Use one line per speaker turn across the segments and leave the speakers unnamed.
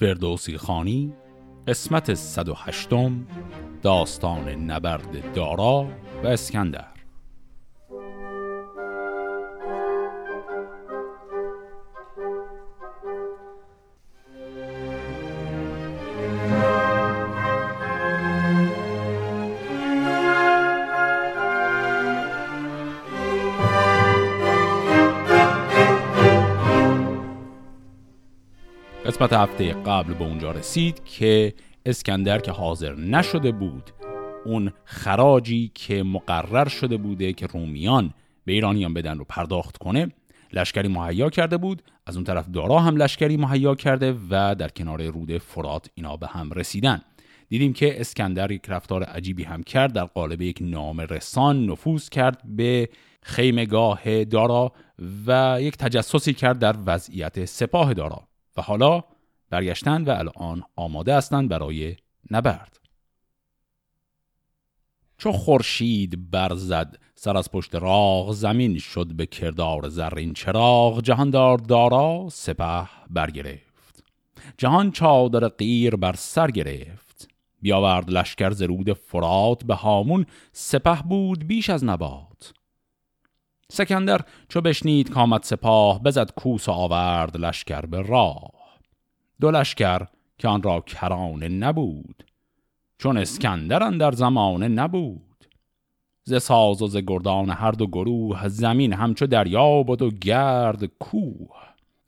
فردوسی خانی قسمت 108 داستان نبرد دارا و اسکندر. قسمت هفته قبل به اونجا رسید که اسکندر که حاضر نشده بود اون خراجی که مقرر شده بوده که رومیان به ایرانیان بدن رو پرداخت کنه لشکری مهیا کرده بود. از اون طرف دارا هم لشکری مهیا کرده و در کنار رود فرات اینا به هم رسیدن. دیدیم که اسکندر یک رفتار عجیبی هم کرد در قالب یک نام رسان نفوذ کرد به خیمگاه دارا و یک تجسسی کرد در وضعیت سپاه دارا. و حالا برگشتن و الان آماده هستند برای نبرد. چو خورشید برزد سر از پشت راغ زمین شد به کردار زرین چراغ جهاندار دارا سپه برگرفت. جهان چادر قیر بر سر گرفت. بیاورد لشکر زرود فرات به هامون سپه بود بیش از نبات. سکندر چو بشنید کامد سپاه بزد کوس و آورد لشکر به راه. دو لشکر که آن را کرانه نبود چون اسکندر در زمانه نبود. ز ساز و ز گردان هر دو گروه زمین همچو دریا بود و گرد کوه.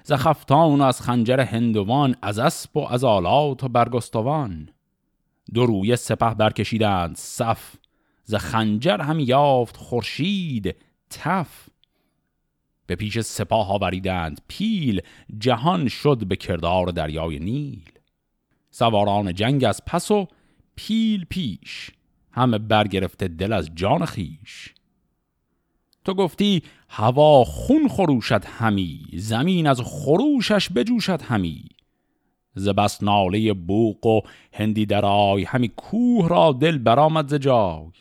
ز خفتان و از خنجر هندوان از اسب و از آلات و برگستوان. دو روی سپه برکشیدند صف ز خنجر هم یافت خورشید تف به پیش سپاه آوریدند پیل جهان شد به کردار دریای نیل. سواران جنگ از پس و پیل پیش. همه برگرفته دل از جان خیش تو گفتی هوا خون خروشد همی زمین از خروشش بجوشد همی. ز بس ناله بوق و هندی درای همی کوه را دل برآمد ز جای.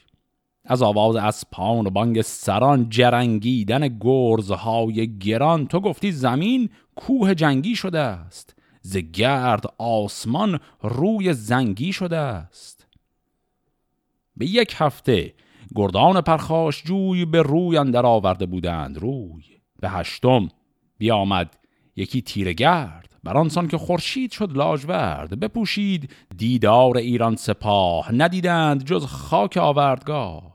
از آواز اسپان و بانگ سران جرنگیدن گرزهای گران تو گفتی زمین کوه جنگی شده است. ز گرد آسمان روی زنگی شده است. به یک هفته گردان پرخاش جوی به روی اندر آورده بودند. روی به هشتم بیامد یکی تیرگرد بر آنسان که خورشید شد لاجورد بپوشید دیدار ایران سپاه. ندیدند جز خاک آوردگاه.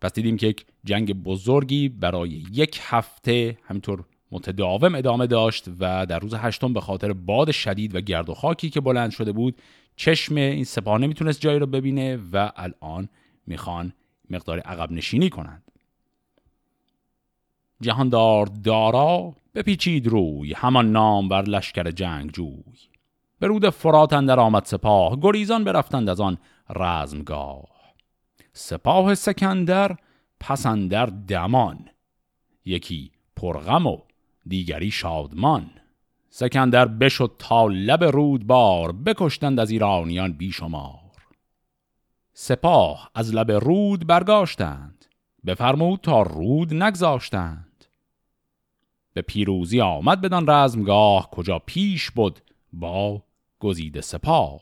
پس دیدیم که یک جنگ بزرگی برای یک هفته همینطور متداوم ادامه داشت و در روز هشتم به خاطر باد شدید و گرد و خاکی که بلند شده بود چشم این سپاه نمی‌تونست جایی رو ببینه و الان می‌خوان مقدار عقب نشینی کنند. جهاندار دارا بپیچید روی همان نام بر لشکر جنگ جوی به رود فرات اندر آمد سپاه گریزان برفتند از آن رزمگاه. سپاه سکندر پسندر دمان یکی پرغم و دیگری شادمان. سکندر بشد تا لب رودبار بکشتند از ایرانیان بیشمار. سپاه از لب رود برگاشتند بفرمود تا رود نگذاشتند. به پیروزی آمد بدان رزمگاه کجا پیش بود با گزیده سپاه.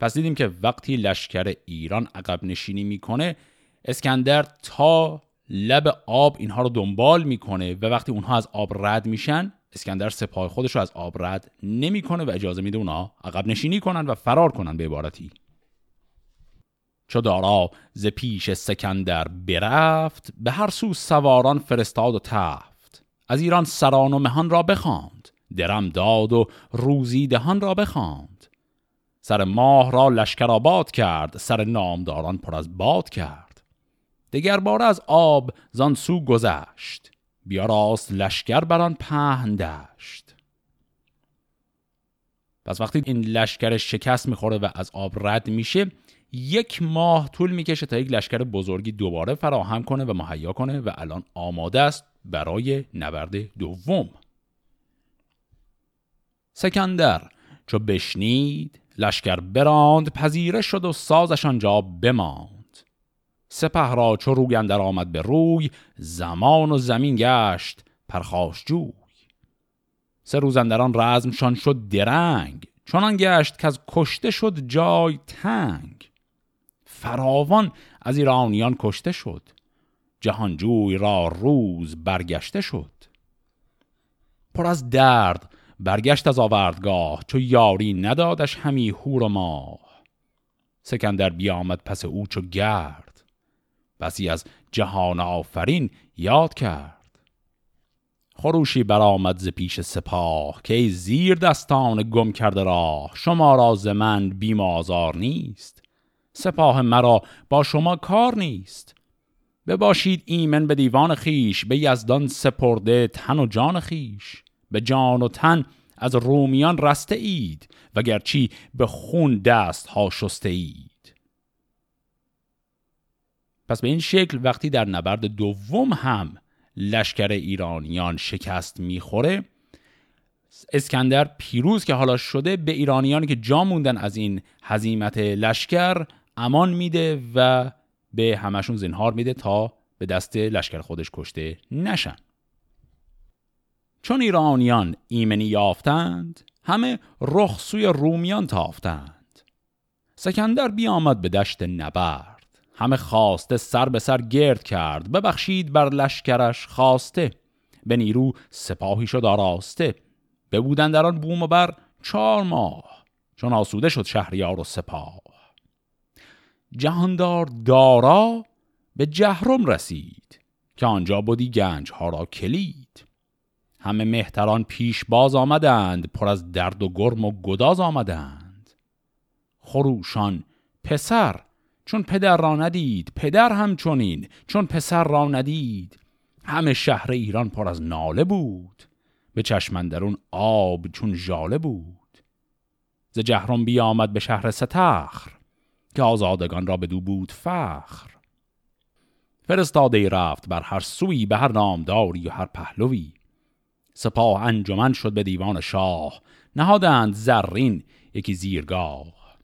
پس دیدیم که وقتی لشکر ایران عقب نشینی می‌کنه اسکندر تا لب آب اینها رو دنبال می‌کنه و وقتی اونها از آب رد میشن اسکندر سپاه خودش رو از آب رد نمی‌کنه و اجازه میده اونها عقب نشینی کنن و فرار کنن به عبارتی. چو دارا ز پیش سکندر برفت به هر سو سواران فرستاد و تفت. از ایران سران و مهان را بخواند درم داد و روزی دهان را بخواند. سر ماه را لشکر آباد کرد سر نامداران پر از باد کرد. دگر بار از آب زانسو گذشت بیا راست لشکر بران پهن دشت. پس وقتی این لشکر شکست می‌خوره و از آب رد میشه یک ماه طول می‌کشه تا یک لشکر بزرگی دوباره فراهم کنه و مهیا کنه و الان آماده است برای نبرد دوم. سکندر چو بشنید لشکر براند پذیره شد و سازش آنجا بماند. سپه را چو روی اندر آمد به روی زمان و زمین گشت پرخاش جوی. سه روزندران رزمشان شد درنگ چنان گشت که از کشته شد جای تنگ. فراوان از ایرانیان کشته شد. جهانجوی را روز برگشته شد. پر از درد برگشت از آوردگاه چو یاری ندادش همی هور و ماه. سکندر بیامد پس او چو گرد. بسی از جهان آفرین یاد کرد. خروشی برآمد ز پیش سپاه که زیر دستان گم کرده راه شما را ز من بیم آزار نیست. سپاه مرا با شما کار نیست. بباشید ایمن به دیوان خیش به یزدان سپرده تن و جان خیش. به جان و تن از رومیان رسته اید وگرچی به خون دست ها شسته اید. پس به این شکل وقتی در نبرد دوم هم لشکر ایرانیان شکست می‌خوره اسکندر پیروز که حالا شده به ایرانیانی که جا موندن از این هزیمت لشکر امان میده و به همشون زنهار میده تا به دست لشکر خودش کشته نشن. چون ایرانیان ایمنی یافتند همه رخ سوی رومیان تافتند. سکندر بیامد به دشت نبرد. همه خواسته سر به سر گرد کرد. ببخشید بر لشکرش خواسته. به نیرو سپاهی شد آراسته ببودن در آن بوم و بر چهار ماه. چون آسوده شد شهریار و سپاه. جهاندار دارا به جهرم رسید که آنجا بودی گنج ها را کلید. همه مهتران پیش باز آمدند پر از درد و گرم و گداز آمدند. خروشان پسر چون پدر را ندید پدر همچنین چون پسر را ندید. همه شهر ایران پر از ناله بود به چشمندرون آب چون ژاله بود. ز جهرم بیامد به شهر ستخر که آزادگان را بدو بود فخر. فرستاده رفت بر هر سوی به هر نامداری و هر پهلوی. سپاه انجمن شد به دیوان شاه. نهادند زرین یکی زیرگاه.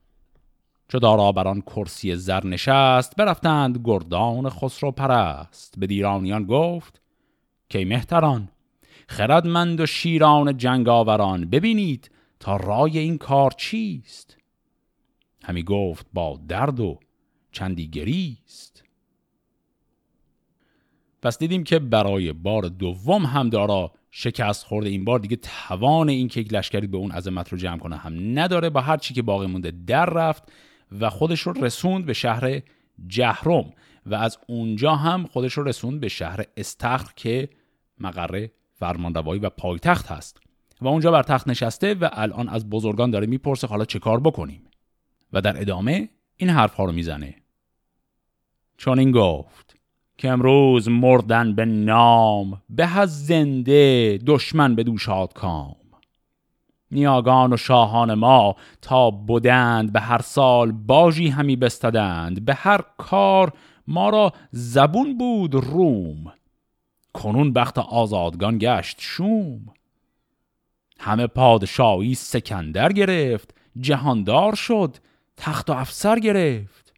چو دارا بر آن کرسی زر نشست برفتند گردان خسرو پرست. به دیرانیان گفت که مهتران خردمند و شیران جنگاوران ببینید تا رای این کار چیست؟ همی گفت با درد و چندی گریست. پس دیدیم که برای بار دوم هم دارا شکست خورده. این بار دیگه توان این که یک لشکری به اون عظمت رو جمع کنه هم نداره. با هر چی که باقی مونده در رفت و خودش رو رسوند به شهر جهرم. و از اونجا هم خودش رو رسوند به شهر استخر که مقر فرمانروایی و پایتخت هست. و اونجا بر تخت نشسته و الان از بزرگان داره می‌پرسه حالا چه کار بکنیم؟ و در ادامه این حرف ها رو می‌زنه. چون این گفت که امروز مردن به نام به از زنده دشمن به دوشاد کام نیاگان و شاهان ما تا بودند به هر سال باجی همی بستدند به هر کار ما را زبون بود روم. کنون بخت آزادگان گشت شوم. همه پادشاهی سکندر گرفت جهاندار شد تخت و افسر گرفت.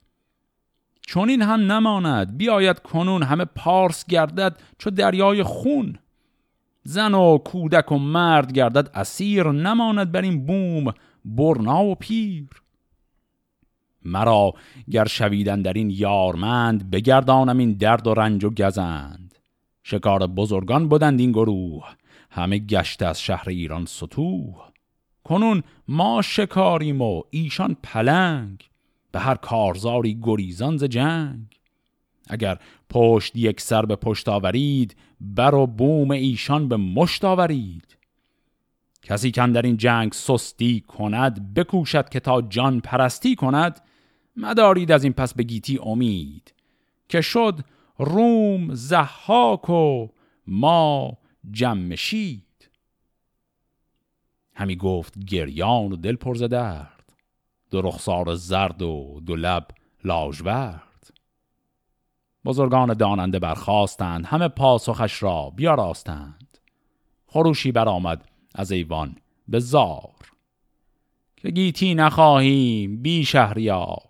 چون این هم نماند بیاید کنون همه پارس گردد چو دریای خون. زن و کودک و مرد گردد اسیر نماند بر این بوم برنا و پیر. مرا گر شویدن در این یارمند بگردانم این درد و رنج و گزند. شکار بزرگان بودند این گروه همه گشته از شهر ایران سطوح. کنون ما شکاریم و ایشان پلنگ به هر کارزاری گریزان ز جنگ. اگر پشت یک سر به پشت آورید بر و بوم ایشان به مشت آورید. کسی که در این جنگ سستی کند بکوشد که تا جان پرستی کند مدارید از این پس به گیتی امید. که شد روم زحاک و ما جمشید همی گفت گریان و دل پر درد دو رخسار زرد و دو لب لاجورد بزرگان داننده برخواستند همه پاسخش را بیاراستند. خروشی برآمد از ایوان به زار. که گیتی نخواهیم بی شهریار.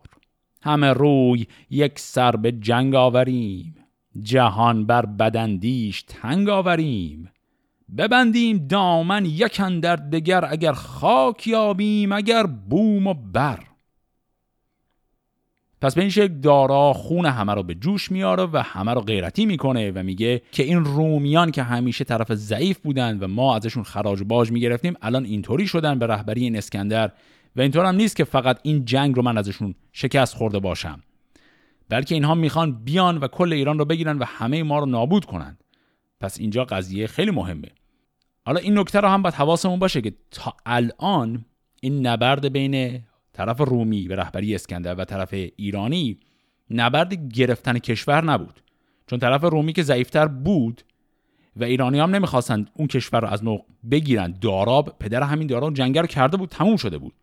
همه روی یک سر به جنگ آوریم جهان بر بدندیش تنگ آوریم. ببندیم دامن یکن در دگر اگر خاک یابیم اگر بوم و بر. پس به این شکل دارا خون همه رو به جوش میاره و همه رو غیرتی می‌کنه و میگه که این رومیان که همیشه طرف ضعیف بودن و ما ازشون خراج باج می‌گرفتیم الان اینطوری شدن به رهبری این اسکندر و اینطور هم نیست که فقط این جنگ رو من ازشون شکست خورده باشم. بلکه اینها می‌خوان بیان و کل ایران رو بگیرن و همه ما رو نابود کنن. پس اینجا قضیه خیلی مهمه. حالا این نکته رو هم باید حواسمون باشه که تا الان این نبرد بین طرف رومی به رهبری اسکندر و طرف ایرانی نبرد گرفتن کشور نبود. چون طرف رومی که ضعیفتر بود و ایرانی هم نمی‌خواستند اون کشور رو از نو بگیرن داراب پدر همین داراب جنگ رو کرده بود تموم شده بود.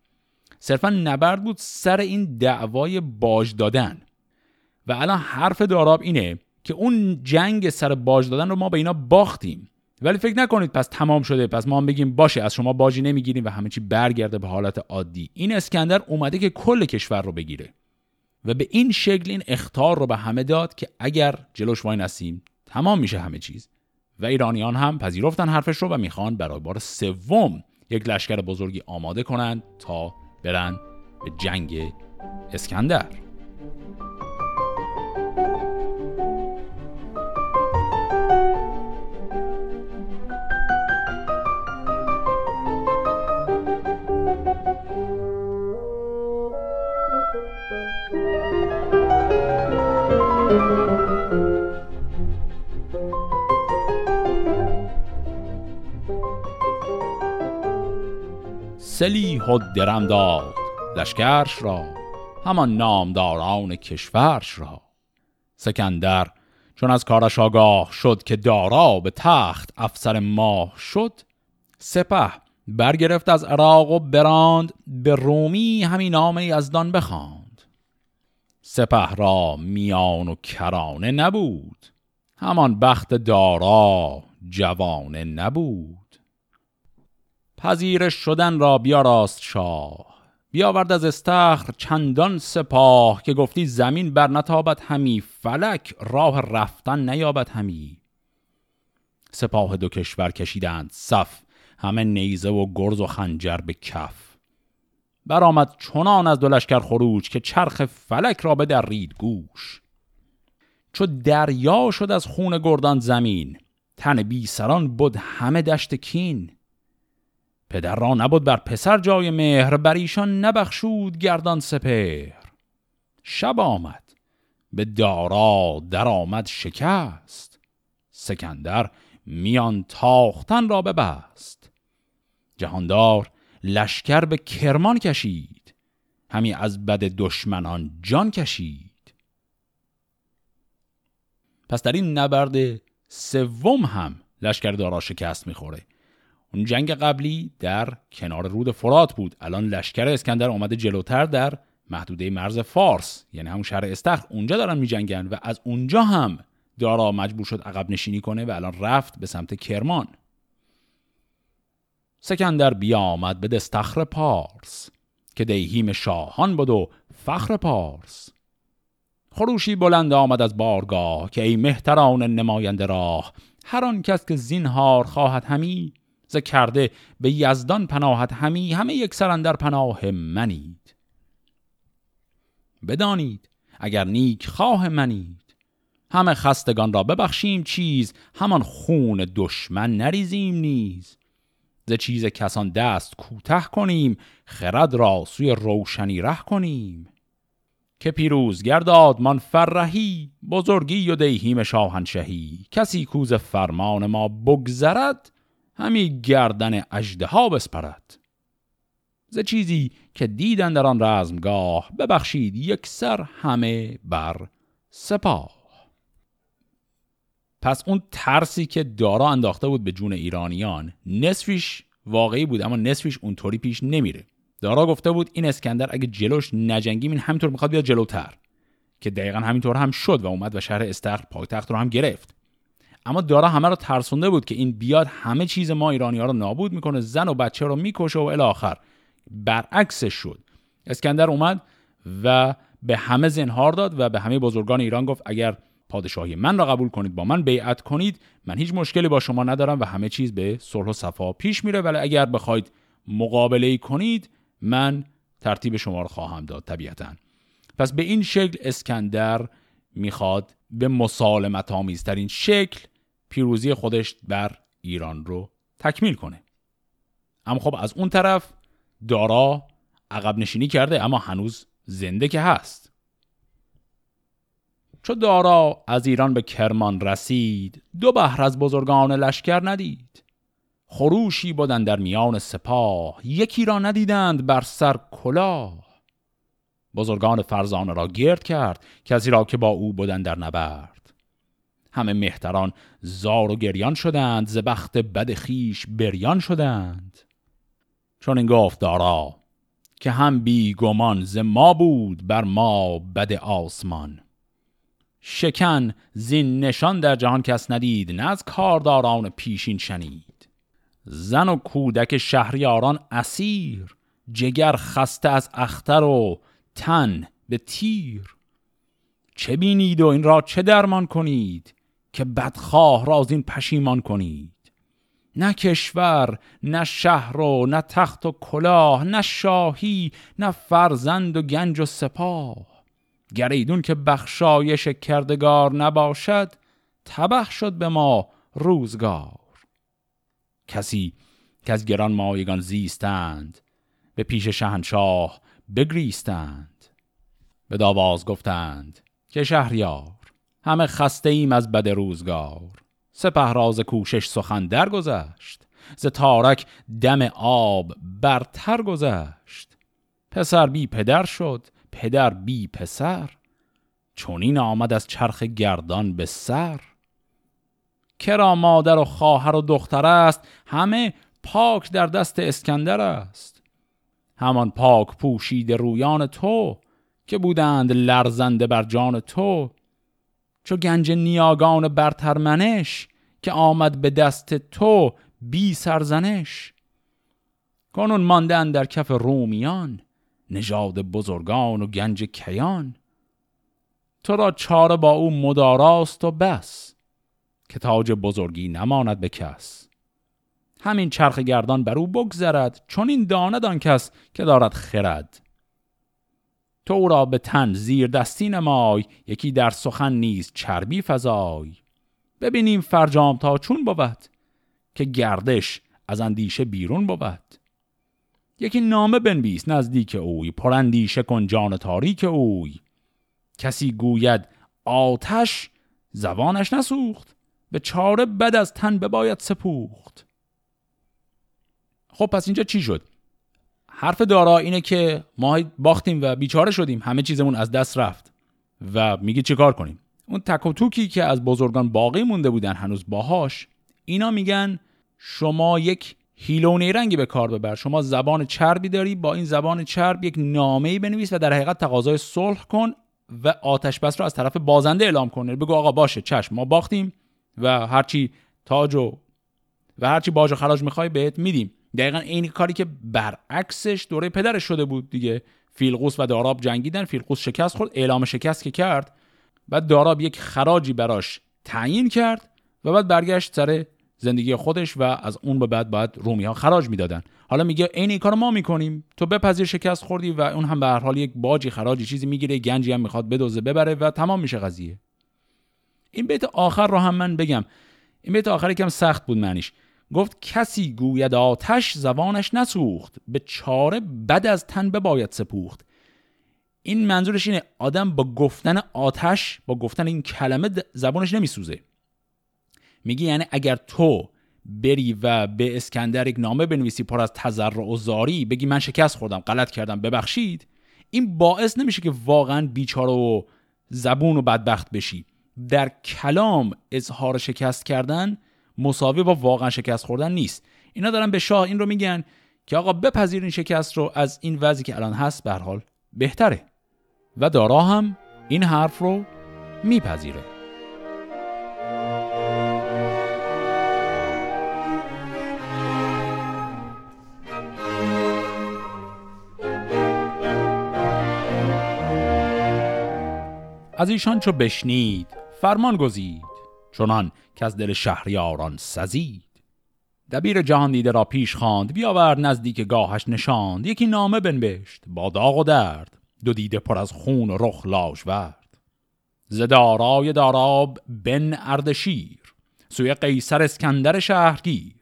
صرفا نبرد بود سر این دعوای باج دادن. و الان حرف داراب اینه که اون جنگ سر باج دادن رو ما به اینا باختیم. ولی فکر نکنید پس تمام شده پس ما هم بگیم باشه از شما باجی نمی‌گیریم و همه چی برگرده به حالت عادی. این اسکندر اومده که کل کشور رو بگیره و به این شکل این اختار رو به همه داد که اگر جلوش وای نسیم تمام میشه همه چیز. و ایرانیان هم پذیرفتن حرفش رو و می‌خوان برای بار سوم یک لشکر بزرگی آماده کنند تا برن به جنگ اسکندر. سلیح و درم داد لشکرش را همان نامداران کشورش را. سکندر چون از کارش آگاه شد که دارا به تخت افسر ماه شد سپه برگرفت از عراق و براند به رومی همین نام یزدان بخواند. سپه را میان و کرانه نبود همان بخت دارا جوانه نبود. پذیرش شدن را بیاراست شاه. بیاورد از استخر چندان سپاه که گفتی زمین بر نتابت همی فلک راه رفتن نیابد همی. سپاه دو کشور کشیدند صف همه نیزه و گرز و خنجر به کف. برآمد چنان از دو لشکر خروج که چرخ فلک را بدرید گوش. چو دریا شد از خون گردان زمین تن بی سران بود همه دشت کین. پدر را نبود بر پسر جای مهر بر ایشان نبخشود گردان سپر شب آمد به دارا در آمد شکست سکندر میان تاختن را ببست. جهاندار لشکر به کرمان کشید همی از بد دشمنان جان کشید. پس در این نبرد سوم هم لشکر دارا شکست می‌خوره. اون جنگ قبلی در کنار رود فرات بود. الان لشکر اسکندر آمده جلوتر در محدوده مرز فارس یعنی همون شهر استخر. اونجا دارن میجنگن و از اونجا هم دارا مجبور شد عقب نشینی کنه و الان رفت به سمت کرمان. سکندر بیامد به دستخر پارس که دیهیم شاهان بود و فخر پارس. خروشی بلند آمد از بارگاه که ای مهتران نماینده راه هر آن کس که زینهار خواهد همی ز کرده به یزدان پناهت همی همه یک سرندر پناه منید بدانید اگر نیک خواه منید همه خستگان را ببخشیم چیز همان خون دشمن نریزیم نیز. ز چیز کسان دست کوته کنیم خرد را سوی روشنی ره کنیم. که پیروز گرداد من فرهی بزرگی و دیهیم شاهنشهی. کسی کوز فرمان ما بگذرد همی گردن اجده بسپرد. ز چیزی که دیدن در آن رزمگاه ببخشید یک سر همه بر سپاه. پس اون ترسی که دارا انداخته بود به جون ایرانیان نصفش واقعی بود اما نصفش اونطوری پیش نمیره. دارا گفته بود این اسکندر اگه جلوش نجنگیم این همینطور می‌خواد بیاد جلوتر که دقیقا همینطور هم شد و اومد و شهر استخر پایتخت رو هم گرفت. اما دارا همه رو ترسونده بود که این بیاد همه چیز ما ایرانی ها رو نابود می‌کنه زن و بچه رو می‌کشه و الاخر. برعکسش شد. اسکندر اومد و به همه زنهار داد و به همه بزرگان ایران گفت اگر پادشاهی من را قبول کنید با من بیعت کنید من هیچ مشکلی با شما ندارم و همه چیز به صلح و صفا پیش میره. ولی اگر بخواید مقابله کنید من ترتیب شما رو خواهم داد طبیعتا. پس به این شکل اسکندر می‌خواد به مسالمت آمیزترین شکل پیروزی خودش بر ایران رو تکمیل کنه. اما خب از اون طرف دارا عقب نشینی کرده اما هنوز زنده که هست. چو دارا از ایران به کرمان رسید دو بهر از بزرگان لشکر ندید. خروشی بودن در میان سپاه یکی را ندیدند بر سر کلاه. بزرگان فرزانه را گرد کرد کسی را که با او بودن در نبرد. همه مهتران زار و گریان شدند ز بخت بد خیش بریان شدند. چون این گفت دارا که هم بی گمان ز ما بود بر ما بد آسمان. شکن زین نشان در جهان کس ندید نه از کارداران پیشین شنید. زن و کودک شهریاران اسیر جگر خسته از اختر و تن به تیر. چه بینید و این را چه درمان کنید؟ که بدخواه را از این پشیمان کنید. نه کشور نه شهر و نه تخت و کلاه نه شاهی نه فرزند و گنج و سپاه. گریدون که بخشایش کردگار نباشد تبخ شد به ما روزگار. کسی که از گران مایگان زیستند به پیش شهنشاه بگریستند. به داواز گفتند که شهریار همه خسته ایم از بد روزگار. سپه راز کوشش سخن درگذشت ز تارک دم آب برتر گذشت. پسر بی پدر شد پدر بی پسر. چونین آمد از چرخ گردان به سر. کرا مادر و خواهر و دختر است همه پاک در دست اسکندر است. همان پاک پوشید رویان تو که بودند لرزنده بر جان تو چو گنج نیاگان برترمنش که آمد به دست تو بی سرزنش. کنون ماندن در کف رومیان نژاد بزرگان و گنج کیان. تو را چاره با او مداراست و بس که تاج بزرگی نماند به کس. همین چرخ گردان بر او بگذرد چون این داند آن کس که دارد خرد. تو را به تن زیر دستی نمای یکی در سخن نیست چربی فضای ببینیم فرجام تا چون بود که گردش از اندیشه بیرون بود. یکی نامه بنویس نزدیک اوی پراندیشه کن جان تاریک اوی. کسی گوید آتش زبانش نسوخت به چاره بد از تن بباید سپوخت. خب پس اینجا چی شد؟ حرف دارا اینه که ما باختیم و بیچاره شدیم همه چیزمون از دست رفت و میگه چیکار کنیم؟ اون تک و توکی که از بزرگان باقی مونده بودن هنوز باهاش اینا میگن شما یک هیلونه رنگی به کار ببر شما زبان چربی داری با این زبان چرب یک نامه بنویس و در حقیقت تقاضای صلح کن و آتش بس رو از طرف بازنده اعلام کنه بگو آقا باشه چشم ما باختیم و هرچی تاج و و هرچی باج و خراج می‌خوای بهت میدیم. دقیقا این کاری که برعکسش دوره پدرش شده بود دیگه. فیلقوس و داراب جنگیدن فیلقوس شکست خورد اعلام شکست که کرد. بعد داراب یک خراجی براش تعیین کرد و بعد برگشت سر زندگی خودش و از اون به بعد باید رومی ها خراج می‌دادن. حالا میگه این این کار ما می‌کنیم. تو بپذیر شکست خوردی و اون هم به هر حال یک باجی خراجی چیزی می‌گیره گنجی هم می‌خواد بدوزه ببره و تمام میشه قضیه. این بیت آخر رو هم من بگم. این بیت آخر یکم سخت بود معنیش. گفت کسی گوید آتش زبانش نسوخت به چاره بد از تن بباید سپوخت. این منظورش اینه آدم با گفتن آتش با گفتن این کلمه زبانش نمیسوزه. میگه یعنی اگر تو بری و به اسکندر یک نامه بنویسی پر از تذر و زاری بگی من شکست خوردم غلط کردم ببخشید. این باعث نمیشه که واقعا بیچاره و زبون و بدبخت بشی. در کلام اظهار شکست کردن مساوی با واقعا شکست خوردن نیست. اینا دارن به شاه این رو میگن که آقا بپذیر این شکست رو از این وضعی که الان هست به حال بهتره. و دارا هم این حرف رو میپذیره. از ایشان چو بشنید فرمان گزید. چنان که از دل شهریاران سزید. دبیر جهان دیده را پیش خواند بیاورد نزدیک گاهش نشاند. یکی نامه بنوشت با داغ و درد. دو دیده پر از خون و رخ لاژورد ز دارای داراب بن اردشیر سوی قیصر اسکندر شهرگیر.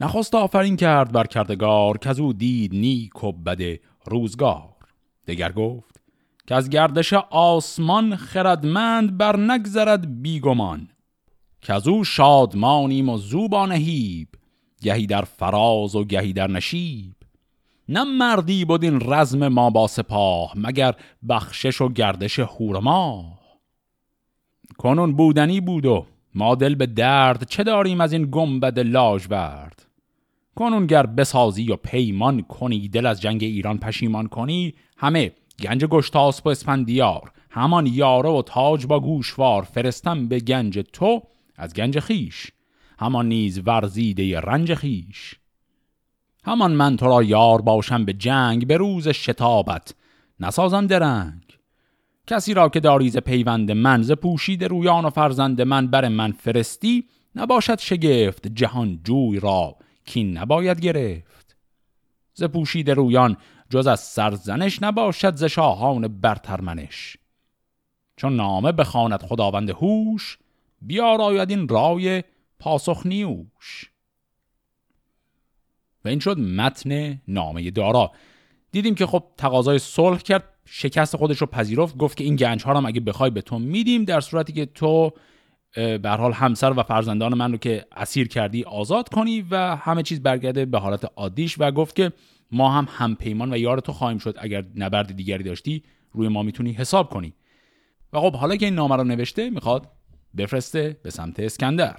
نخست آفرین کرد بر کردگار که از او دید نیک و بد روزگار. دگر گفت که از گردش آسمان خردمند بر نگذرد بیگمان که از او شادمانیم و زوبان هیب گهی در فراز و گهی در نشیب. نه مردی بود این رزم ما با سپاه مگر بخشش و گردش هور ما. کنون بودنی بود و ما دل به درد چه داریم از این گنبد لاژورد کنون گر بسازی و پیمان کنی دل از جنگ ایران پشیمان کنی همه گنج گشتاسپ و اسپندیار همان یاره و تاج با گوشوار فرستم به گنج تو از گنج خیش. همان نیز ورزیده رنج خیش. همان من تو را یار باشم به جنگ به روز شتابت نسازم درنگ. کسی را که داریز پیوند من ز پوشید رویان و فرزند من بر من فرستی نباشد شگفت جهان جوی را کین نباید گرفت. ز پوشید رویان جز از سرزنش نباشد ز شاهان برترمنش. چون نامه بخواند خداوند هوش بیاراید این رای پاسخ نیوش. و این شد متن نامه دارا. دیدیم که خب تقاضای صلح کرد شکست خودش رو پذیرفت گفت که این گنج ها هم اگه بخوای به تو میدیم در صورتی که تو به حال همسر و فرزندان من رو که اسیر کردی آزاد کنی و همه چیز برگرده به حالت عادیش و گفت که ما هم همپیمان و یار تو خواهیم شد اگر نبرد دیگری داشتی روی ما می‌تونی حساب کنی. و خب حالا که این نامه رو نوشته می‌خواد بفرسته به سمت اسکندر.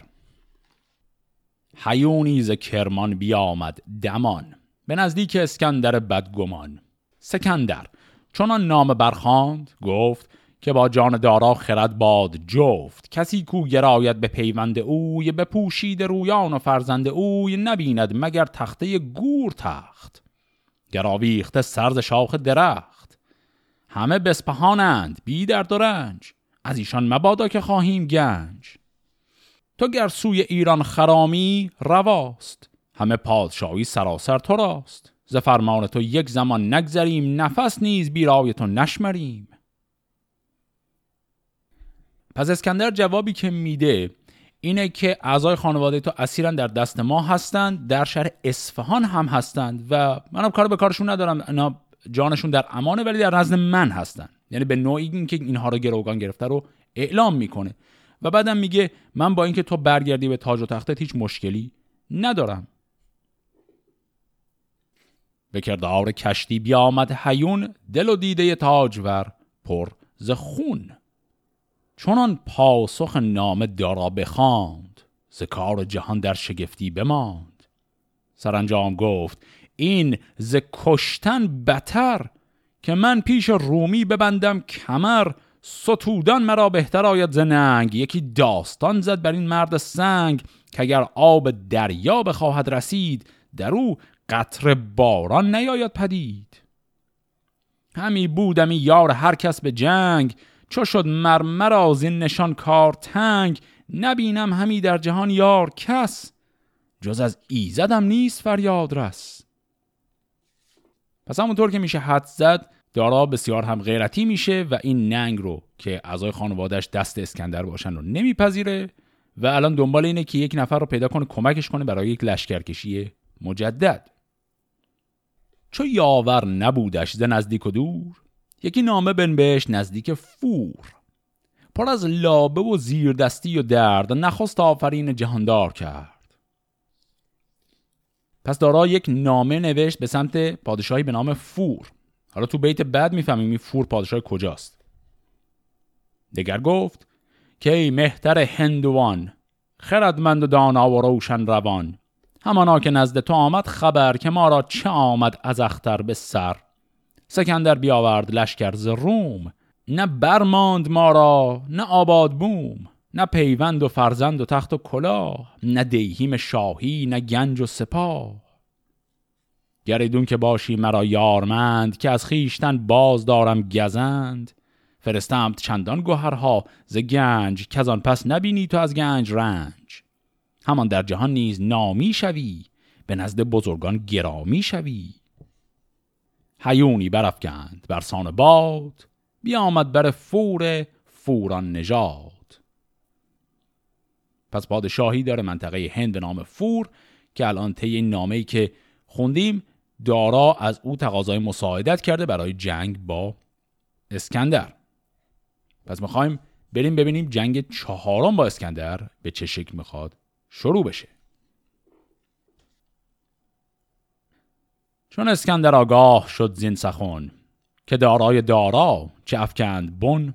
حیونی ز کرمان بیامد دمان به نزدیک اسکندر بدگمان. سکندر چون آن نام برخاند گفت که با جان دارا خرد باد جفت. کسی کو گراید به پیوند اوی پوشید رویان و فرزند اوی نبیند مگر تخته گور تخت. گراویخته سرز شاخ درخت. همه بسپهانند بی درد و رنج. از ایشان مبادا که خواهیم گنج. تو گر سوی ایران خرامی رواست. همه پادشاهی سراسر تو راست. ز فرمان تو یک زمان نگذریم نفس نیز بیرای تو نشمریم. پس اسکندر جوابی که میده اینه که اعضای خانواده تو اسیرن در دست ما هستند در شهر اصفهان هم هستند و منم کار به کارشون ندارم اینا جانشون در امانه ولی در نزد من هستن. یعنی به نوعی این که اینها رو گروگان گرفته رو اعلام می‌کنه. و بعدم میگه من با اینکه تو برگردی به تاج و تختت هیچ مشکلی ندارم. به کردار کشتی بیامد حیون دل و دیده تاجور پر ز خون. چونان پاسخ نام دارا بخواند ز کار جهان در شگفتی بماند. سرانجام گفت این ز کشتن بتر که من پیش رومی ببندم کمر ستودن مرا بهتر آید ز ننگ. یکی داستان زد بر این مرد سنگ که اگر آب دریا بخواهد رسید در او قطر باران نیاید پدید. همی بودمی یار هر کس به جنگ چو شد از این نشان کار تنگ نبینم همی در جهان یار کس. جز از ایزدم نیست فریاد رس. پس همونطور که میشه حد زد دارا بسیار هم غیرتی میشه و این ننگ رو که اعضای خانوادهش دست اسکندر باشن رو نمیپذیره و الان دنبال اینه که یک نفر رو پیدا کنه کمکش کنه برای یک لشکرکشی مجدد. چو یاور نبودش ز نزدیک و دور یکی نامه بنبش نزدیک فور. پر از لابه و زیردستی و درد نخست آفرین جهاندار کرد. پس دارا یک نامه نوشت به سمت پادشاهی به نام فور. حالا تو بیت بعد می‌فهمیم این فور پادشاه کجاست. دگر گفت که ای مهتر هندوان خردمند و دانا و روشن روان همانا که نزد تو آمد خبر که ما را چه آمد از اختر به سر؟ سکندر بیاورد لشکر ز روم. نه برماند ما را نه آباد بوم نه پیوند و فرزند و تخت و کلاه نه دیهیم شاهی نه گنج و سپاه. گریدون که باشی مرا یارمند که از خیشتن باز دارم گزند. فرستمت چندان گوهرها ز گنج که آن پس نبینی تو از گنج رنج. همان در جهان نیز نامی شوی به نزد بزرگان گرامی شوی. هیونی برافکند بر سان باد بیامد بر فور فوران نژاد. پس پادشاهی داره منطقه هند به نام فور که الان طی این نامه‌ای که خوندیم دارا از او تقاضای مساعدت کرده برای جنگ با اسکندر. پس می‌خوایم بریم ببینیم جنگ چهارم با اسکندر به چه شکل می‌خواد شروع بشه. چون اسکندر آگاه شد زین سخن که دارای دارا چه افکند بن؟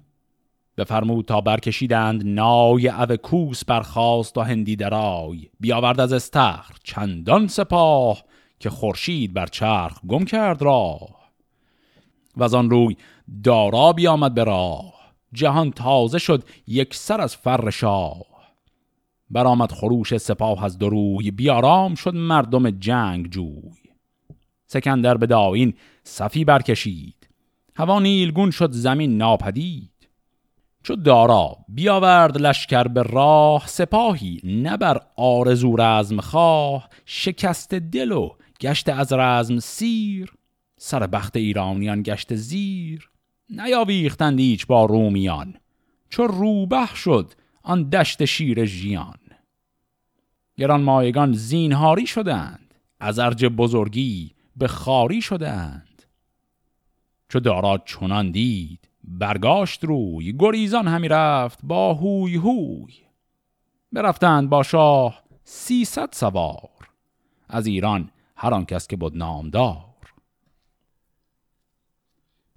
بفرمود تا برکشیدند نای او کوس برخاست و هندی درای بیاورد از استخر چندان سپاه که خورشید بر چرخ گم کرد راه. و از آن روی دارا بیامد به راه جهان تازه شد یک سر از فر شاه. برآمد خروش سپاه از دروی بیارام شد مردم جنگ جوی. سکندر به داین صفی برکشید. هوا نیلگون شد زمین ناپدید. چو دارا بیاورد لشکر به راه سپاهی نه بر آرزو رزم خواه. شکست دل و گشت از رزم سیر. سر بخت ایرانیان گشت زیر. نیاویختند هیچ با رومیان. چو روبه شد آن دشت شیر ژیان. گران مایگان زینهاری شدند. از ارج بزرگی به خاری شدند. چو دارا چنان دید برگاشت روی گریزان همی رفت با هوی هوی. برفتند با شاه سیصد سوار از ایران هر آن کس که بود نامدار.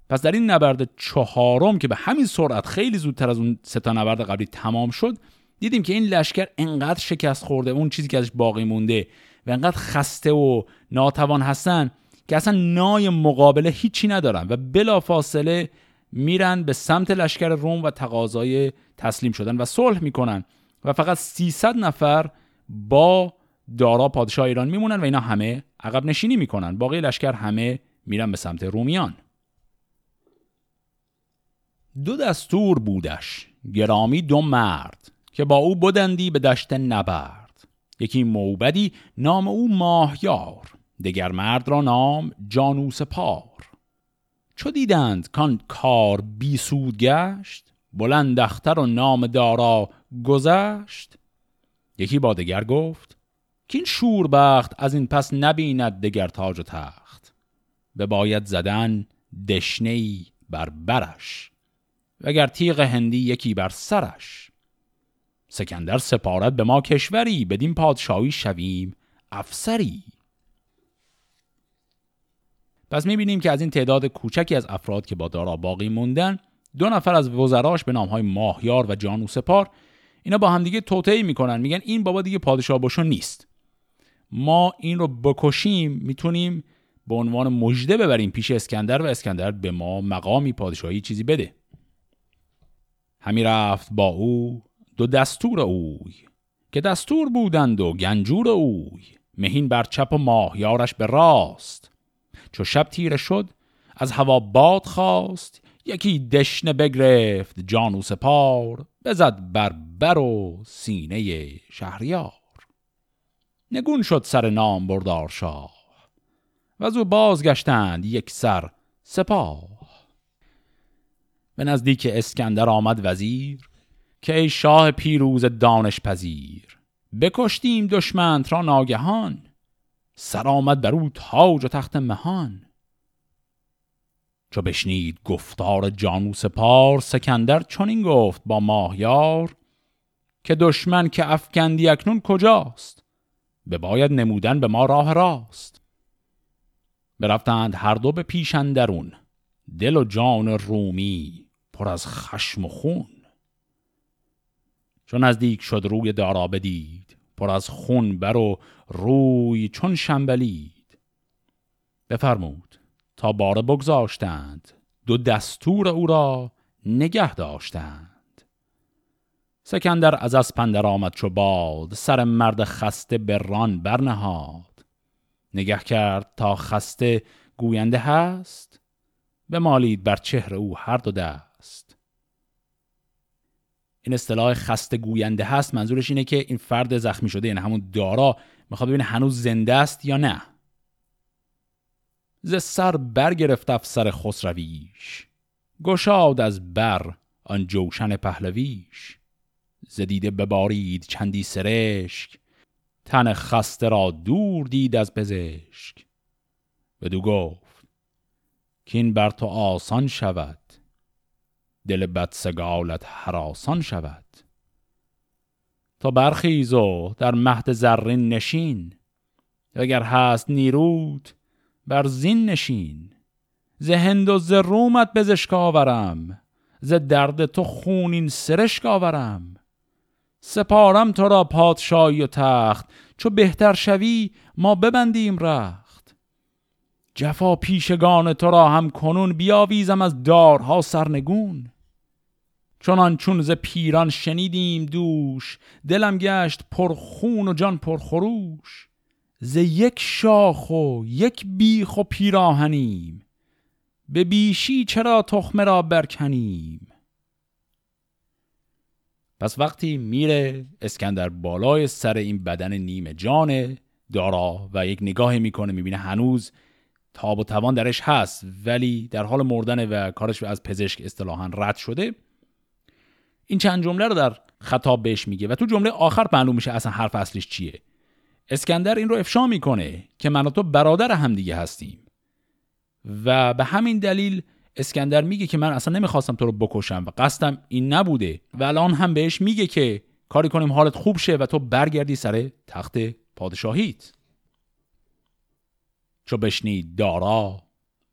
پس در این نبرد چهارم که به همین سرعت خیلی زودتر از اون سه تا نبرد قبلی تمام شد دیدیم که این لشکر انقدر شکست خورده اون چیزی که ازش باقی مونده و انقدر خسته و ناتوان هستن که اصلا نای مقابله هیچی ندارن و بلا فاصله میرن به سمت لشکر روم و تقاضای تسلیم شدن و صلح می‌کنن. و فقط 300 نفر با دارا پادشاه ایران میمونن و اینا همه عقب نشینی می‌کنن. باقی لشکر همه میرن به سمت رومیان. دو دستور بودش. گرامی دو مرد که با او بودندی به دشت نبرد. یکی موبدی نام او ماهیار دگر مرد را نام جانوس پار چو دیدند کان کار بی سود گشت بلند اختر و نام دارا گذشت. یکی با دگر گفت که این شوربخت از این پس نبیند دگر تاج و تخت. به باید زدن دشنهی بر برش وگر تیغ هندی یکی بر سرش. سکندر سپارت به ما کشوری بدین پادشاهی شویم. افسری. پس می‌بینیم که از این تعداد کوچکی از افراد که با دارا باقی موندن دو نفر از وزراش به نامهای ماهیار و جانو سپار اینا با همدیگه توطئه می‌کنن. میگن این بابا دیگه پادشاه باشو نیست. ما این رو بکشیم می‌تونیم به عنوان مژده ببریم پیش اسکندر و اسکندر به ما مقامی پادشاهی چیزی بده. همی رفت با او. دو دستور اوی که دستور بودند و گنجور اوی. مهین بر چپ و ماهیارش به راست. چو شب تیره شد از هوا باد خواست. یکی دشنه بگرفت جانو سپار. بزد بر بر و سینه شهریار. نگون شد سر نام بردار شاه. و از او بازگشتند یک سر سپاه. به نزدیک اسکندر آمد وزیر. که ای شاه پیروز دانش پذیر بکشتیم دشمنت را ناگهان سر آمد بر او تاج و تخت مهان. چو بشنید گفتار جانوس پار سکندر چنین گفت با ماهیار که دشمن که افکندی اکنون کجاست؟ به باید نمودن به ما راه راست. برفتند هر دو به پیشندرون دل و جان رومی پر از خشم و خون. چون نزدیک شد روی دارا بدید پر از خون بر و روی چون شنبلید. بفرمود تا باره بگذاشتند دو دستور او را نگه داشتند. سکندر از اسپندر آمد چو باد سر مرد خسته به ران برنهاد. نگه کرد تا خسته گوینده هست به مالید بر چهره او هر دو دست. این اصطلاح خسته گوینده هست منظورش اینه که این فرد زخمی شده یعنی همون دارا می‌خواد ببینه هنوز زنده است یا نه. ز سر برگرفت افسر خسرویش گشاد از بر آن جوشن پهلویش. زدیده ببارید چندی سرشک تن خسته را دور دید از پزشک. بدو گفت که این بر تو آسان شود دل بدسگالت حراسان شود. تا برخیز و در مهد زرین نشین. اگر هست نیروت بر زین نشین. ز هند و ز رومت بزشک آورم. ز درد تو خونین سرشک آورم. سپارم تو را پادشاهی و تخت. چو بهتر شوی ما ببندیم رخت. جفا پیشگان تو را هم کنون بیاویزم از دارها سرنگون. چونان چون ز پیران شنیدیم دوش دلم گشت پر خون و جان پر خروش. ز یک شاخ و یک بیخ و پیراهنیم به بیشی چرا تخمه را برکنیم؟ پس وقتی میره اسکندر بالای سر این بدن نیمه جان دارا و یک نگاهی می‌کنه می‌بینه هنوز تاب و توان درش هست ولی در حال مردن و کارش از پزشک اصطلاحا رد شده این چند جمله رو در خطاب بهش میگه و تو جمله آخر معلوم میشه اصلا حرف اصلیش چیه. اسکندر این رو افشا می‌کنه که من و تو برادر همدیگه هستیم. و به همین دلیل اسکندر میگه که من اصلا نمی‌خواستم تو رو بکشم و قصدم این نبوده. و الان هم بهش میگه که کاری کنیم حالت خوب شه و تو برگردی سر تخت پادشاهیت. چو بشنید دارا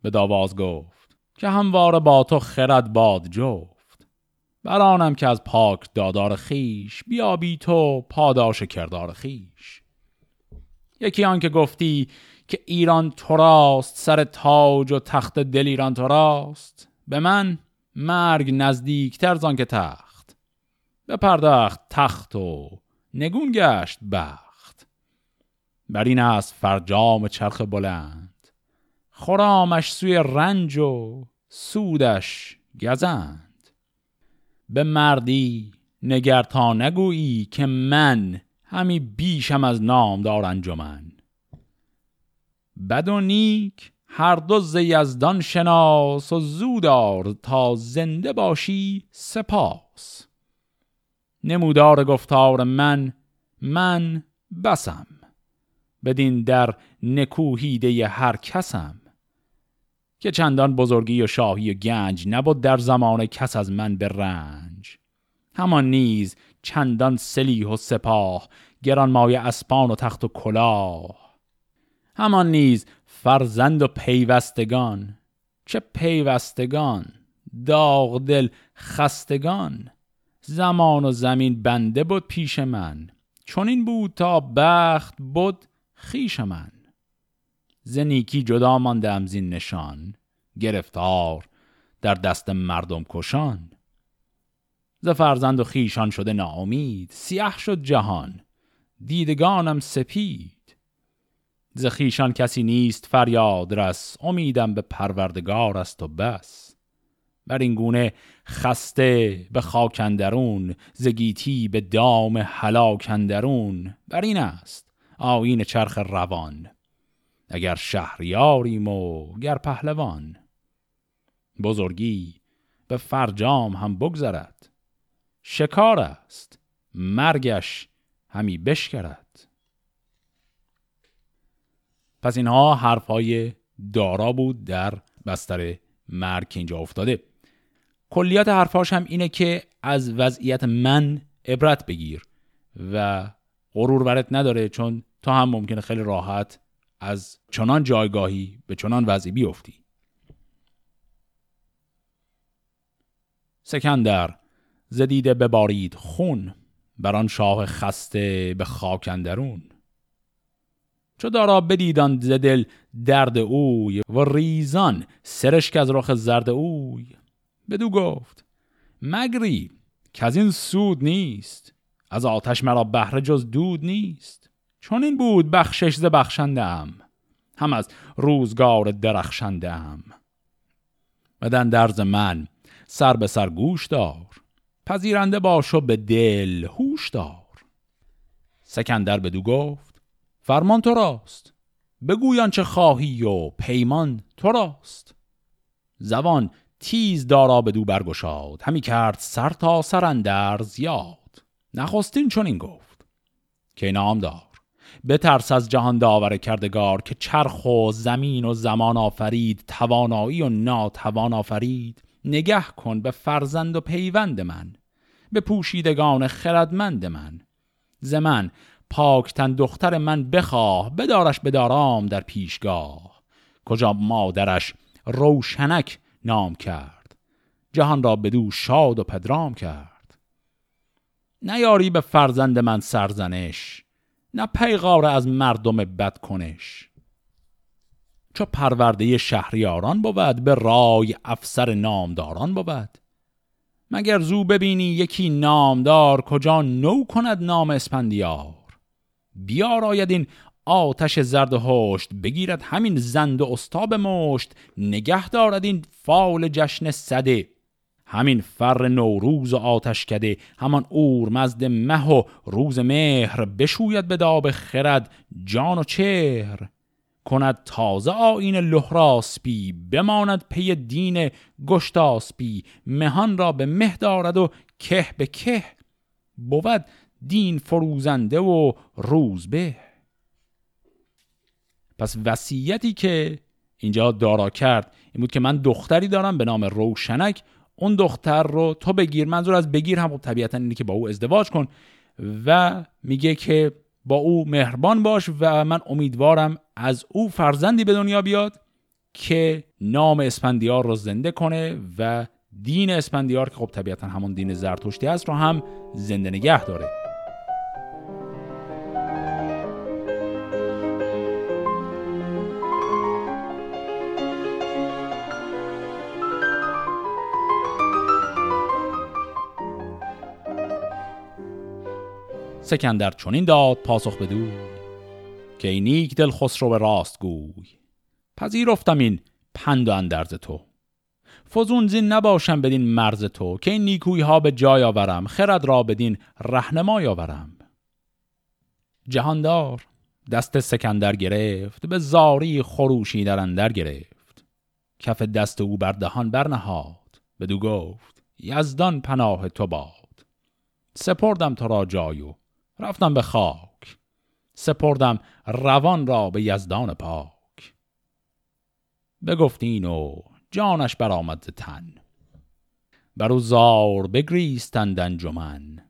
به داواز گفت که همواره با تو خرد باد برانم که از پاک دادار خیش بیابی تو پاداش کردار خیش یکی آن که گفتی که ایران تو راست سر تاج و تخت دل ایران تو راست. به من مرگ نزدیک ترزان که تخت. به پردخت تخت و نگون گشت بخت. بر این است فرجام چرخ بلند. خرامش سوی رنج و سودش گزند. به مردی نگر تا نگویی که من همی بیشم از نامدار انجمن. بد و نیک هر دو ز یزدان شناس و زودار تا زنده باشی سپاس. نمودار گفتار من من بسم. بدین در نکوهیده هر کسم. که چندان بزرگی و شاهی و گنج نبود در زمان کس از من به رنج. همان نیز چندان سلیح و سپاه گران مایه اسپان و تخت و کلاه. همان نیز فرزند و پیوستگان. چه پیوستگان؟ داغ دل خستگان. زمان و زمین بنده بود پیش من. چون این بود تا بخت بود خیش من. زنیکی جدا ماندم زین نشان گرفتار در دست مردم کشان. ز فرزند و خیشان شده ناامید سیاه شد جهان دیدگانم سپید. ز خیشان کسی نیست فریاد رس امیدم به پروردگار است و بس. بر این گونه خسته به خاکندرون زگیتی به دام هلاکندرون بر این است آین چرخ روان. اگر شهریاریم و گر پهلوان. بزرگی به فرجام هم بگذرد. شکار است مرگش همی بشکرد. پس اینها حرفهای دارا بود در بستر مرگ اینجا افتاده. کلیات حرفاش هم اینه که از وضعیت من عبرت بگیر و غرور برت نداره چون تو هم ممکنه خیلی راحت از چنان جایگاهی به چنان وضعی بیفتی. سکندر زدیده ببارید خون بر آن شاه خسته به خاک اندرون. چو دارا بدیدان ز دل درد اوی و ریزان سرشک از رخ زرد اوی. بدو گفت مگری که از این سود نیست؟ از آتش مرا بهره جز دود نیست؟ چون این بود بخشش ز بخشنده هم از روزگار درخشنده ام بدن درز من سر به سر گوش دار پذیرنده باش به دل هوش دار. سکندر بدو گفت فرمان تو راست بگویان چه خواهی و پیمان تو راست. زبان تیز دارا بدو برگشاد همی کرد سر تا سر اندر زیاد. نخستین چون این گفت که نام دار. بترس از جهان داور کردگار که چرخ و زمین و زمان آفرید توانایی و ناتوان آفرید. نگه کن به فرزند و پیوند من به پوشیدگان خردمند من. ز من پاکتن دختر من بخواه بدارش بدارام در پیشگاه. کجا مادرش روشنک نام کرد جهان را بدو شاد و پدرام کرد. نیاری به فرزند من سرزنش نه پیغار از مردم بد کنش چو پرورده شهریاران بود به رای افسر نامداران بود. مگر زو ببینی یکی نامدار کجا نو کند نام اسفندیار؟ بیاراید این آتش زردهشت بگیرد همین زند و استا به مشت. نگه دارد این فال جشن سده. همین فر نوروز و آتشکده همان اورمزد و مه و روز مهر بشوید به آب خرد جان و چهر. کند تازه آیین لهراسپی بماند پی دین گشتاسپی مهان را به مه دارد و که به که. بود دین فروزنده و روز به. پس وصیتی که اینجا دارا کرد این بود که من دختری دارم به نام روشنک اون دختر رو تو بگیر منظور از بگیر هم خب طبیعتا اینه که با او ازدواج کن و میگه که با او مهربان باش و من امیدوارم از او فرزندی به دنیا بیاد که نام اسپندیار رو زنده کنه و دین اسپندیار که خب طبیعتا همون دین زرتشتی است رو هم زنده نگه داره. سکندر چنین داد پاسخ بدو که این نیک دل خسرو به راست گوی. پذیرفتم این پند و اندرز تو. فزون زین نباشم بدین مرز تو که این نیکوی ها به جای آورم خرد را بدین رهنمای آورم. جهاندار دست سکندر گرفت به زاری خروشی در اندر گرفت. کف دست او بر دهان برنهاد بدو گفت یزدان پناه تو باد. سپردم تو را جایو رفتم به خاک. سپردم روان را به یزدان پاک. بگفتین و جانش برآمد تن. برو زار بگریستند انجمن.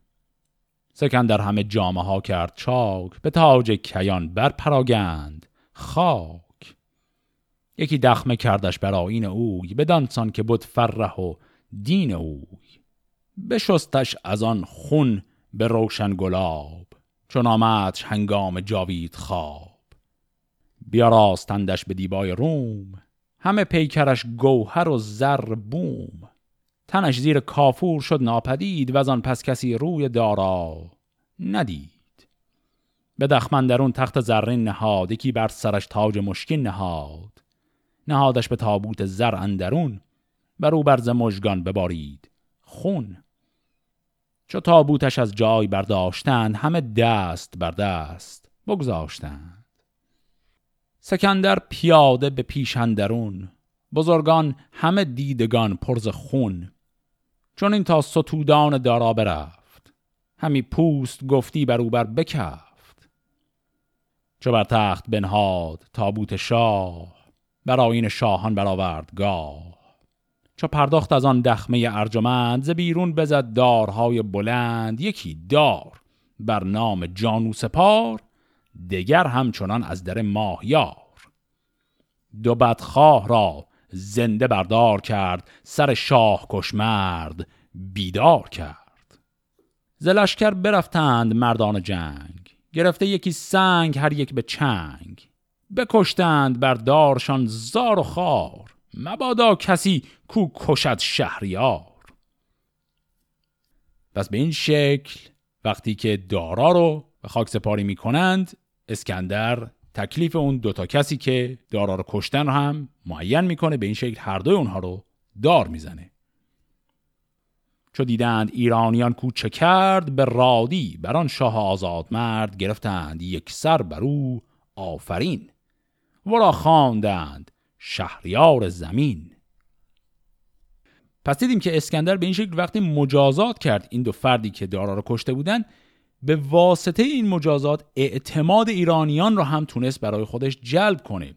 سکندر همه جامه ها کرد چاک به تاج کیان بر پراگند خاک. یکی دخمه کردش بر آین اوی بدانسان که بود فرح و دین اوی. بشستش از آن خون به روشن گلاب چون آمدش هنگام جاوید خواب. بیاراستندش به دیبای روم همه پیکرش گوهر و زر بوم. تنش زیر کافور شد ناپدید و آن پس کسی روی دارا ندید. به دخمندرون تخت زرین نهاد یکی بر سرش تاج مشکین نهاد. نهادش به تابوت زر اندرون بر او برز مژگان ببارید خون. چو تابوتش از جای برداشتند همه دست بر دست بگذاشتند. سکندر پیاده به پیشندرون بزرگان همه دیدگان پرز خون. چون این تا ستودان دارا برفت همی پوست گفتی بر او بر بکفت. چو بر تخت بنهاد تابوت شاه بر آین شاهان برآورد گاه چو پرداخت از آن دخمه ارجمند ز بیرون بزد دارهای بلند یکی دار بر نام جانو سپار دگر همچنان از در ماهیار. دو بدخواه را زنده بردار کرد سر شاه کشمرد بیدار کرد. زلشکر برفتند مردان جنگ گرفته یکی سنگ هر یک به چنگ. بکشتند بر دارشان زار و خار مبادا کسی کو کشد شهریار. پس به این شکل وقتی که دارا رو به خاک سپاری می کنند اسکندر تکلیف اون دوتا کسی که دارا رو کشتن رو هم معین می‌کنه به این شکل هر دوی اونها رو دار می‌زنه. چو دیدند ایرانیان کوچه کرد به رادی بر آن شاه آزاد مرد گرفتند یک سر بر او آفرین. ورا خواندند شهریار زمین. پس دیدیم که اسکندر به این شکل وقتی مجازات کرد این دو فردی که دارا رو کشته بودن به واسطه این مجازات اعتماد ایرانیان رو هم تونست برای خودش جلب کنه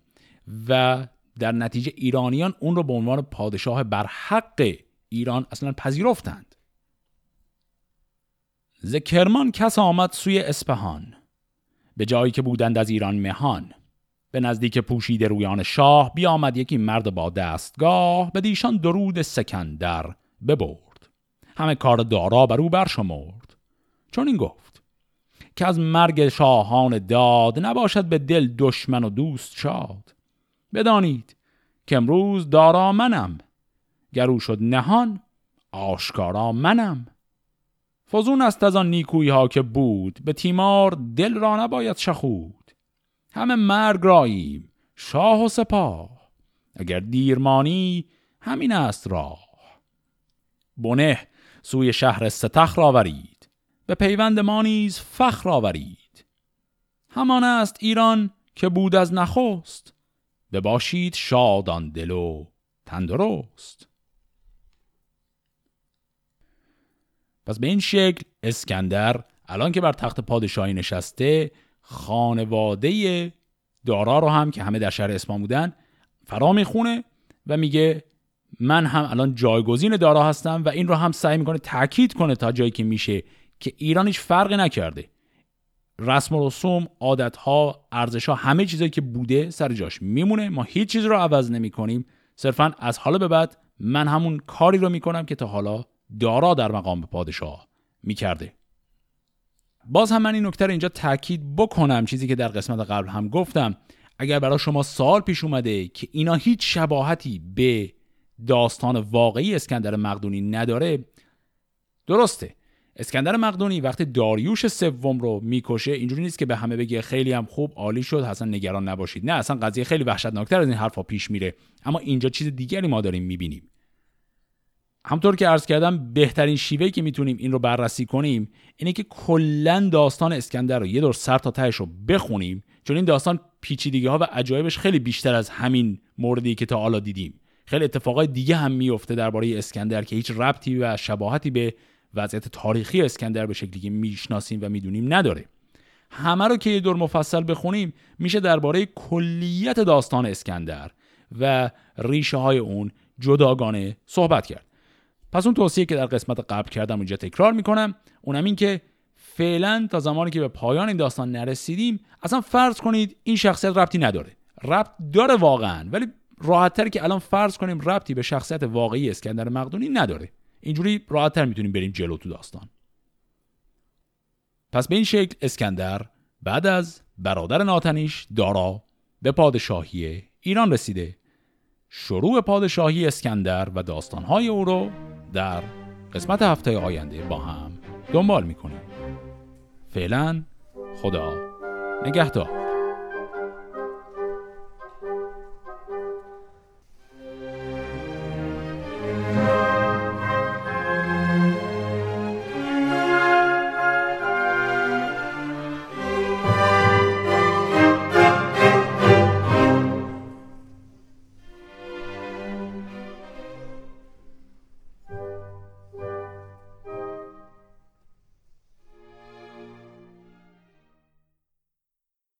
و در نتیجه ایرانیان اون رو به عنوان پادشاه برحق ایران اصلا پذیرفتند. ز کرمان کس آمد سوی اسپهان به جایی که بودند از ایران مهان. به نزدیک پوشید رویان شاه بیامد یکی مرد با دستگاه به دیشان درود سکندر ببرد. همه کار دارا بر او برشمرد. چون این گفت که از مرگ شاهان داد نباشد به دل دشمن و دوست شاد. بدانید که امروز دارا منم گرو شد نهان آشکارا منم. فزون است از آن نیکویی ها که بود به تیمار دل را نباید شخود. همه مرگ راییم شاه و سپاه. اگر دیرمانی همین است راه. بنه سوی شهر ستخر آورید به پیوند ما نیز فخر آورید. همان است ایران که بود از نخست. بباشید شادان دل و تندرست. پس به این شکل اسکندر الان که بر تخت پادشاهی نشسته خانواده دارا رو هم که همه در شهر اسمان بودن فرا می‌خونه و میگه من هم الان جایگزین دارا هستم و این رو هم سعی می‌کنه تاکید کنه تا جایی که میشه که ایران هیچ فرقی نکرده. رسم و رسوم عادت ها ارزش ها همه چیزایی که بوده سر جاش میمونه. ما هیچ چیز رو عوض نمی کنیم صرفا از حالا به بعد من همون کاری رو می‌کنم که تا حالا دارا در مقام پادشاه می‌کرده. باز هم من این نکته رو اینجا تاکید بکنم چیزی که در قسمت قبل هم گفتم. اگر برای شما سال پیش اومده که اینا هیچ شباهتی به داستان واقعی اسکندر مقدونی نداره درسته. اسکندر مقدونی وقتی داریوش سوم رو می‌کشه اینجوری نیست که به همه بگه خیلی هم خوب عالی شد اصلا نگران نباشید. نه اصلا قضیه خیلی وحشتناکتر از این حرفا پیش میره. اما اینجا چیز دیگری ما داریم می‌بینیم. همطور که عرض کردم بهترین شیوهی که می‌تونیم این رو بررسی کنیم اینه که کلا داستان اسکندر رو یه دور سر تا تهش رو بخونیم چون این داستان پیچیدگی ها و عجایبش خیلی بیشتر از همین موردی که تا حالا دیدیم. خیلی اتفاقای دیگه هم میفته درباره اسکندر که هیچ ربطی و شباهتی به وضعیت تاریخی اسکندر به شکلی که می‌شناسیم و می‌دونیم نداره. همه رو که یه دور مفصل بخونیم میشه درباره کلیت داستان اسکندر و ریشه های اون جداگانه صحبت کرد. پس اون توصیه که در قسمت قبل کردم اونجا تکرار می‌کنم اونم این که فعلا تا زمانی که به پایان این داستان نرسیدیم اصلا فرض کنید این شخصیت ربطی نداره. ربط داره واقعا ولی راحتتر که الان فرض کنیم ربطی به شخصیت واقعی اسکندر مقدونی نداره. اینجوری راحتتر می‌تونیم بریم جلو تو داستان. پس به این شکل اسکندر بعد از برادر ناتنیش دارا به پادشاهی ایران رسیده. شروع پادشاهی اسکندر و داستانهای او رو در قسمت هفته آینده با هم دنبال می‌کنیم. فعلا خدا نگهدار.